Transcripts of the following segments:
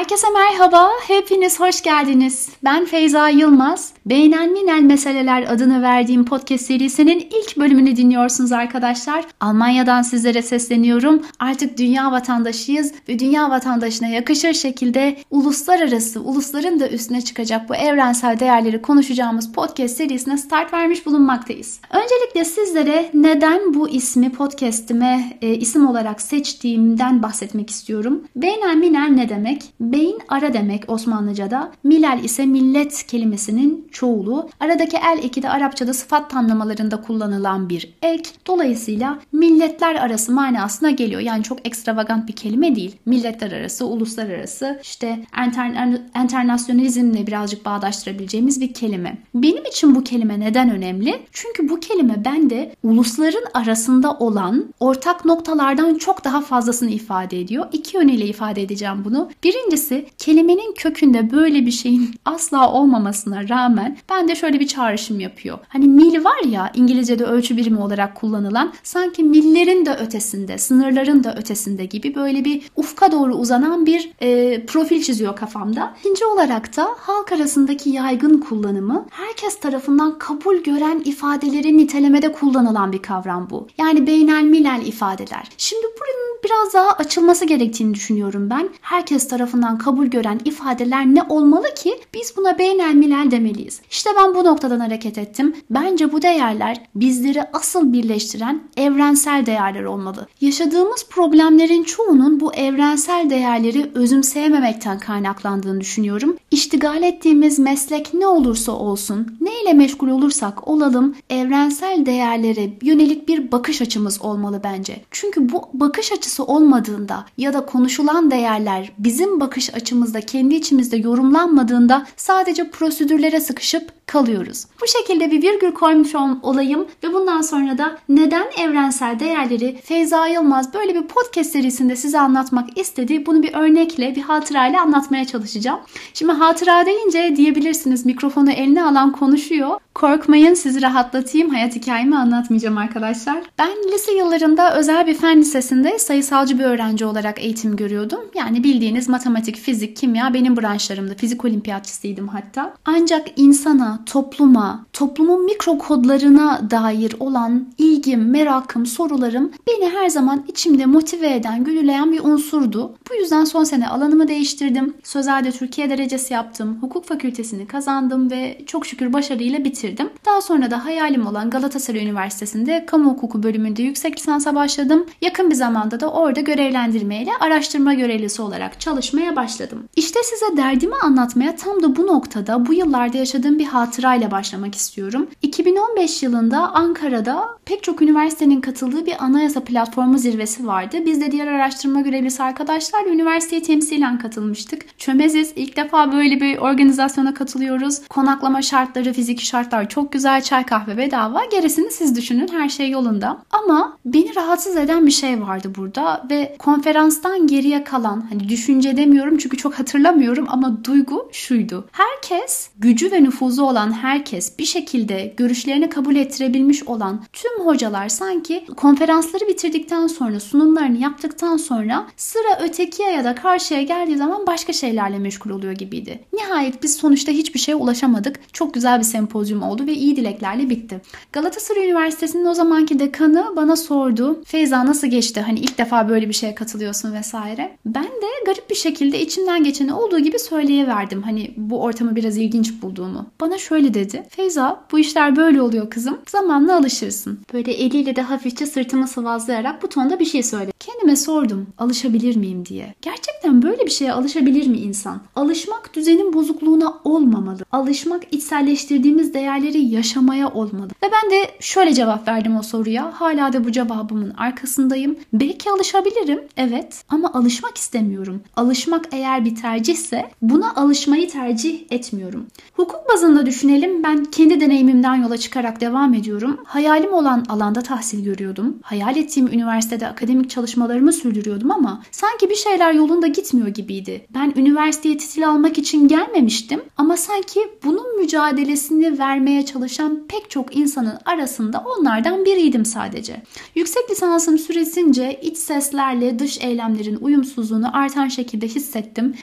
Herkese merhaba, hepiniz hoş geldiniz. Ben Feyza Yılmaz. Beğenen Minel Meseleler adını verdiğim podcast serisinin ilk bölümünü dinliyorsunuz arkadaşlar. Almanya'dan sizlere sesleniyorum. Artık dünya vatandaşıyız ve dünya vatandaşına yakışır şekilde uluslararası, ulusların da üstüne çıkacak bu evrensel değerleri konuşacağımız podcast serisine start vermiş bulunmaktayız. Öncelikle sizlere neden bu ismi podcastime e, isim olarak seçtiğimden bahsetmek istiyorum. Beğenen Minel ne demek? Beyin ara demek Osmanlıca'da. Milal ise millet kelimesinin çoğulu. Aradaki el eki de Arapçada sıfat tamlamalarında kullanılan bir ek. Dolayısıyla milletler arası manasına geliyor. Yani çok ekstravagant bir kelime değil. Milletler arası, uluslararası, işte enter, internasyonalizmle birazcık bağdaştırabileceğimiz bir kelime. Benim için bu kelime neden önemli? Çünkü bu kelime bende ulusların arasında olan ortak noktalardan çok daha fazlasını ifade ediyor. İki yönüyle ifade edeceğim bunu. Birincisi kelimenin kökünde böyle bir şeyin asla olmamasına rağmen ben de şöyle bir çağrışım yapıyor. Hani mil var ya İngilizce'de ölçü birimi olarak kullanılan sanki millerin de ötesinde, sınırların da ötesinde gibi böyle bir ufka doğru uzanan bir e, profil çiziyor kafamda. İkinci olarak da halk arasındaki yaygın kullanımı herkes tarafından kabul gören ifadeleri nitelemede kullanılan bir kavram bu. Yani beynel milel ifadeler. Şimdi buranın biraz daha açılması gerektiğini düşünüyorum ben. Herkes tarafından kabul gören ifadeler ne olmalı ki biz buna beynel milel demeliyiz. İşte ben bu noktadan hareket ettim. Bence bu değerler bizleri asıl birleştiren evrensel değerler olmalı. Yaşadığımız problemlerin çoğunun bu evrensel değerleri özümseyememekten kaynaklandığını düşünüyorum. İştigal ettiğimiz meslek ne olursa olsun, ne ile meşgul olursak olalım evrensel değerlere yönelik bir bakış açımız olmalı bence. Çünkü bu bakış açısı olmadığında ya da konuşulan değerler bizim bakış açımızda kendi içimizde yorumlanmadığında sadece prosedürlere sıkışıp kalıyoruz. Bu şekilde bir virgül koymuş olayım ve bundan sonra da neden evrensel değerleri Feyza Yılmaz böyle bir podcast serisinde size anlatmak istedi. Bunu bir örnekle, bir hatırayla anlatmaya çalışacağım. Şimdi hatıra deyince diyebilirsiniz mikrofonu eline alan konuşuyor. Korkmayın sizi rahatlatayım. Hayat hikayemi anlatmayacağım arkadaşlar. Ben lise yıllarında özel bir fen lisesinde sayısalcı bir öğrenci olarak eğitim görüyordum. Yani bildiğiniz matematik, fizik, kimya benim branşlarımda. Fizik olimpiyatçısıydım hatta. Ancak insana, topluma, toplumun mikro kodlarına dair olan ilgim, merakım, sorularım beni her zaman içimde motive eden, gülüleyen bir unsurdu. Bu yüzden son sene alanımı değiştirdim. Sözelde Türkiye derecesi yaptım. Hukuk fakültesini kazandım ve çok şükür başarıyla bitirdim. Daha sonra da hayalim olan Galatasaray Üniversitesi'nde kamu hukuku bölümünde yüksek lisansa başladım. Yakın bir zamanda da orada görevlendirmeyle araştırma görevlisi olarak çalışmaya başladım. İşte size derdimi anlatmaya tam da bu noktada bu yıllarda yaşadığım bir hatırayla başlamak istiyorum. 2015 yılında Ankara'da pek çok üniversitenin katıldığı bir anayasa platformu zirvesi vardı. Biz de diğer araştırma görevlisi arkadaşlarla üniversiteye temsilen katılmıştık. Çömeziz. İlk defa böyle bir organizasyona katılıyoruz. Konaklama şartları, fiziki şartlar çok güzel. Çay kahve bedava. Gerisini siz düşünün. Her şey yolunda. Ama beni rahatsız eden bir şey vardı burada ve konferanstan geriye kalan hani düşünce demiyorum çünkü çok hatırlamıyorum ama duygu şuydu. Herkes gücü ve nüfuzu olan herkes bir şekilde görüşlerini kabul ettirebilmiş olan tüm hocalar sanki konferansları bitirdikten sonra sunumlarını yaptıktan sonra sıra ötekiye ya da karşıya geldiği zaman başka şeylerle meşgul oluyor gibiydi. Nihayet biz sonuçta hiçbir şeye ulaşamadık. Çok güzel bir sempozyum oldu ve iyi dileklerle bitti. Galatasaray Üniversitesi'nin o zamanki dekanı bana sordu. Feyza nasıl geçti? Hani ilk defa böyle bir şeye katılıyorsun vesaire. Ben de garip bir şekilde içimden geçeni olduğu gibi söyleyiverdim. Hani bu ortamı biraz ilginç bulduğumu. Bana şöyle dedi. Feyza bu işler böyle oluyor kızım. Zamanla alışırsın. Böyle eliyle de hafifçe sırtımı sıvazlayarak bu tonda bir şey söyledi. Kendime sordum alışabilir miyim diye. Gerçekten böyle bir şeye alışabilir mi insan? Alışmak düzenin bozukluğuna olmamalı. Alışmak içselleştirdiğimiz değerleri yaşamaya olmalı. Ve ben de şöyle cevap verdim o soruya. Hala da bu cevabımın arkasındayım. Belki alışabilirim. Evet. Ama alışmak istemiyorum. Alışmak eğer bir tercihse buna alışmayı tercih etmiyorum. Hukuk bazında düşünelim. Ben kendi deneyimimden yola çıkarak devam ediyorum. Hayalim olan alanda tahsil görüyordum. Hayal ettiğim üniversitede akademik çalışmalarımı sürdürüyordum ama sanki bir şeyler yolunda gitmiyor gibiydi. Ben üniversiteye titil almak için gelmemiştim ama sanki bunun mücadelesini vermeye çalışan pek çok insanın arasında onlardan biriydim sadece. Yüksek lisansım süresince iç seslerle dış eylemlerin uyumsuzluğunu artan şekilde hissettim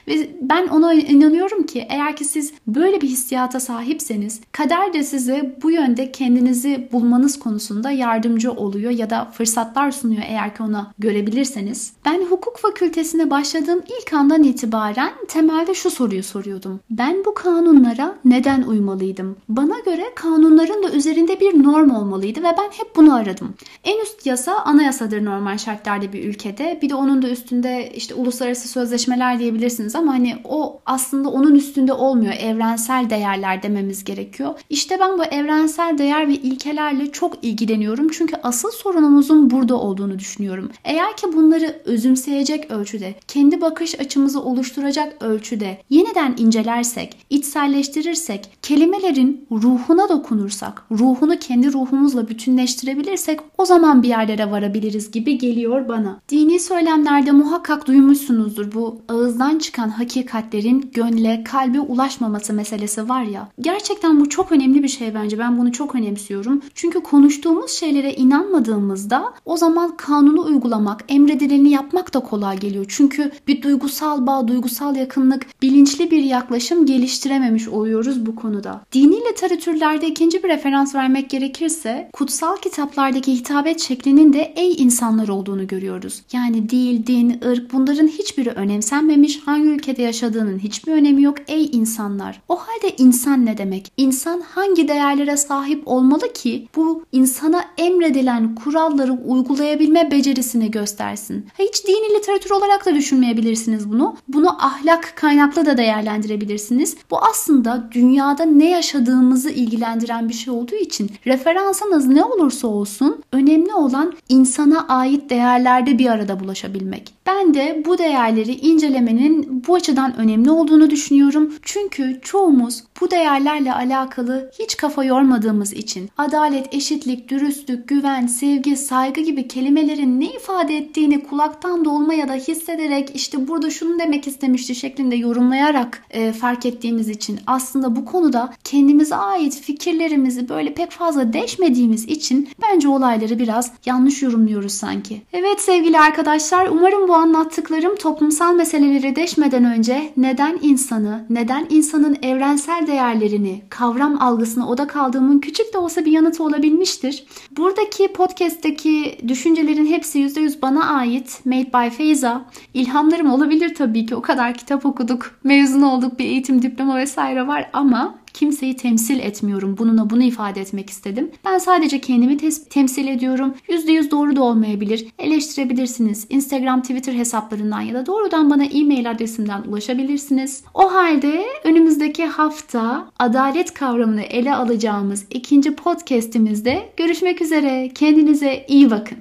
ve ben ona inanıyorum ki eğer ki siz böyle bir hissiyata sahipseniz kader de size bu yönde kendinizi bulmanız konusunda yardımcı oluyor ya da fırsatlar sunuyor eğer ki ona görebilirseniz. Ben hukuk fakültesine başladığım ilk andan itibaren temelde şu soruyu soruyordum. Ben bu kanunlara neden uymalıydım? Bana göre kanunların da üzerinde bir norm olmalıydı ve ben hep bunu aradım. En üst yasa anayasadır normal şartlarda bir ülkede. Bir de onun da üstünde işte uluslararası sözleşmeler diyebilirsiniz ama hani o aslında onun üstünde olmuyor. Evrensel değerler dememiz gerekiyor. İşte ben bu evrensel değer ve ilkelerle çok ilgileniyorum. Çünkü asıl sorunumuzun burada olduğunu düşünüyorum. Eğer ki bunları özümseyecek ölçüde, kendi bakış açımızı oluşturacak ölçüde yeniden incelersek, içselleştirirsek, kelimelerin ruhuna dokunursak, ruhunu kendi ruhumuzla bütünleştirebilirsek o zaman bir yerlere varabiliriz gibi geliyor bana. Dini söylemlerde muhakkak duymuşsunuzdur bu ağızdan çıkan hakikatlerin gönle, kalbe ulaşmaması meselesi var ya. Gerçekten bu çok önemli bir şey bence. Ben bunu çok önemsiyorum. Çünkü konuştuğumuz şeylere inanmadığımızda o zaman kanunu uygulamak, emredileni yapmak da kolay geliyor. Çünkü bir duygusal bağ, duygusal yakınlık, bilinçli bir yaklaşım geliştirememiş oluyoruz bu konuda. Dini literatürlerde ikinci bir referans vermek gerekirse kutsal kitaplardaki hitabet şeklinin de ey insanlar olduğunu görüyoruz. Yani dil, din, ırk bunların hiçbiri önemsenmemiş. Hangi ülkede yaşadığının hiçbir önemi yok. Ey insanlar. O halde insan ne demek? İnsan hangi değerlere sahip olmalı ki bu insana emredilen kuralları uygulayabilme becerisini göstersin? Hiç dini literatür olarak da düşünmeyebilirsiniz bunu. Bunu ahlak kaynaklı da değerlendirebilirsiniz. Bu aslında dünyada ne yaşadığımızı ilgilendiren bir şey olduğu için referansınız ne olursa olsun önemli olan insana ait değerlerde bir arada bulaşabilmek. Ben de bu değerleri incelemenin bu açıdan önemli olduğunu düşünüyorum. Çünkü çoğumuz bu değerlerle alakalı hiç kafa yormadığımız için adalet, eşitlik, dürüstlük, güven, sevgi, saygı gibi kelimelerin ne ifade ettiğini kulaktan dolma ya da hissederek işte burada şunu demek istemişti şeklinde yorumlayarak e, fark ettiğimiz için aslında bu konuda kendimize ait fikirlerimizi böyle pek fazla deşmediğimiz için bence olayları biraz yanlış yorumluyoruz sanki. Evet sevgili arkadaşlar umarım bu anlattıklarım toplumsal meseleleri deşmeden önce neden insanı, neden insanın evrensel değerlerini, kavram algısına odak aldığımın küçük de olsa bir yanıtı olabilmiştir. Buradaki podcast'teki düşüncelerin hepsi %100 bana ait. Made by Feyza. İlhamlarım olabilir tabii ki. O kadar kitap okuduk, mezun olduk, bir eğitim diploma vesaire var ama kimseyi temsil etmiyorum. Bununla bunu ifade etmek istedim. Ben sadece kendimi temsil ediyorum. %100 doğru da olmayabilir. Eleştirebilirsiniz. Instagram, Twitter hesaplarından ya da doğrudan bana e-mail adresimden ulaşabilirsiniz. O halde önümüzdeki hafta adalet kavramını ele alacağımız ikinci podcast'imizde görüşmek üzere. Kendinize iyi bakın.